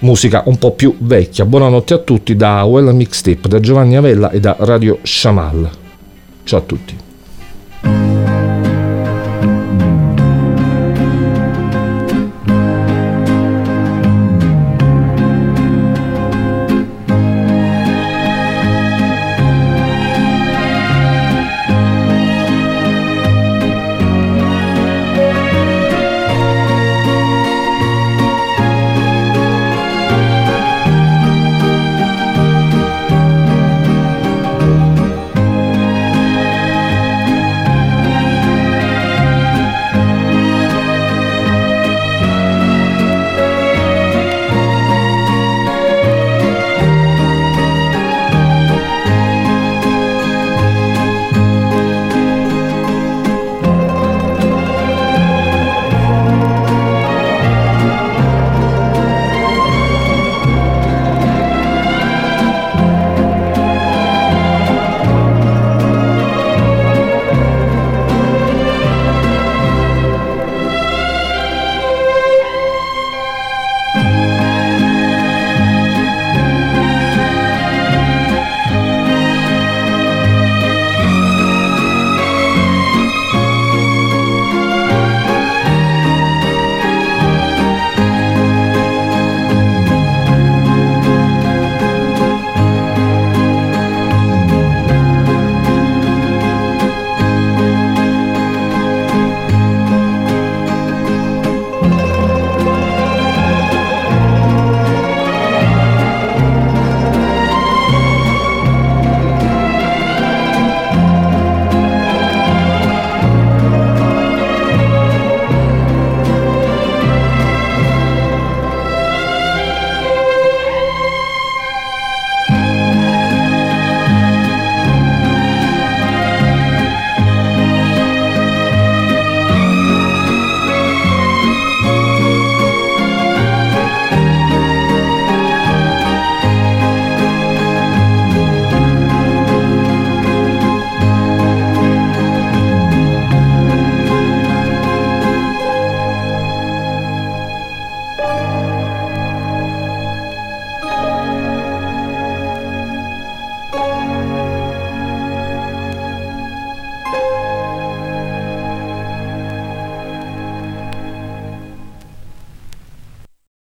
musica un po' più vecchia. Buonanotte a tutti da Well Mixtape da Giovanni Avella e da Radio Shamal. Ciao a tutti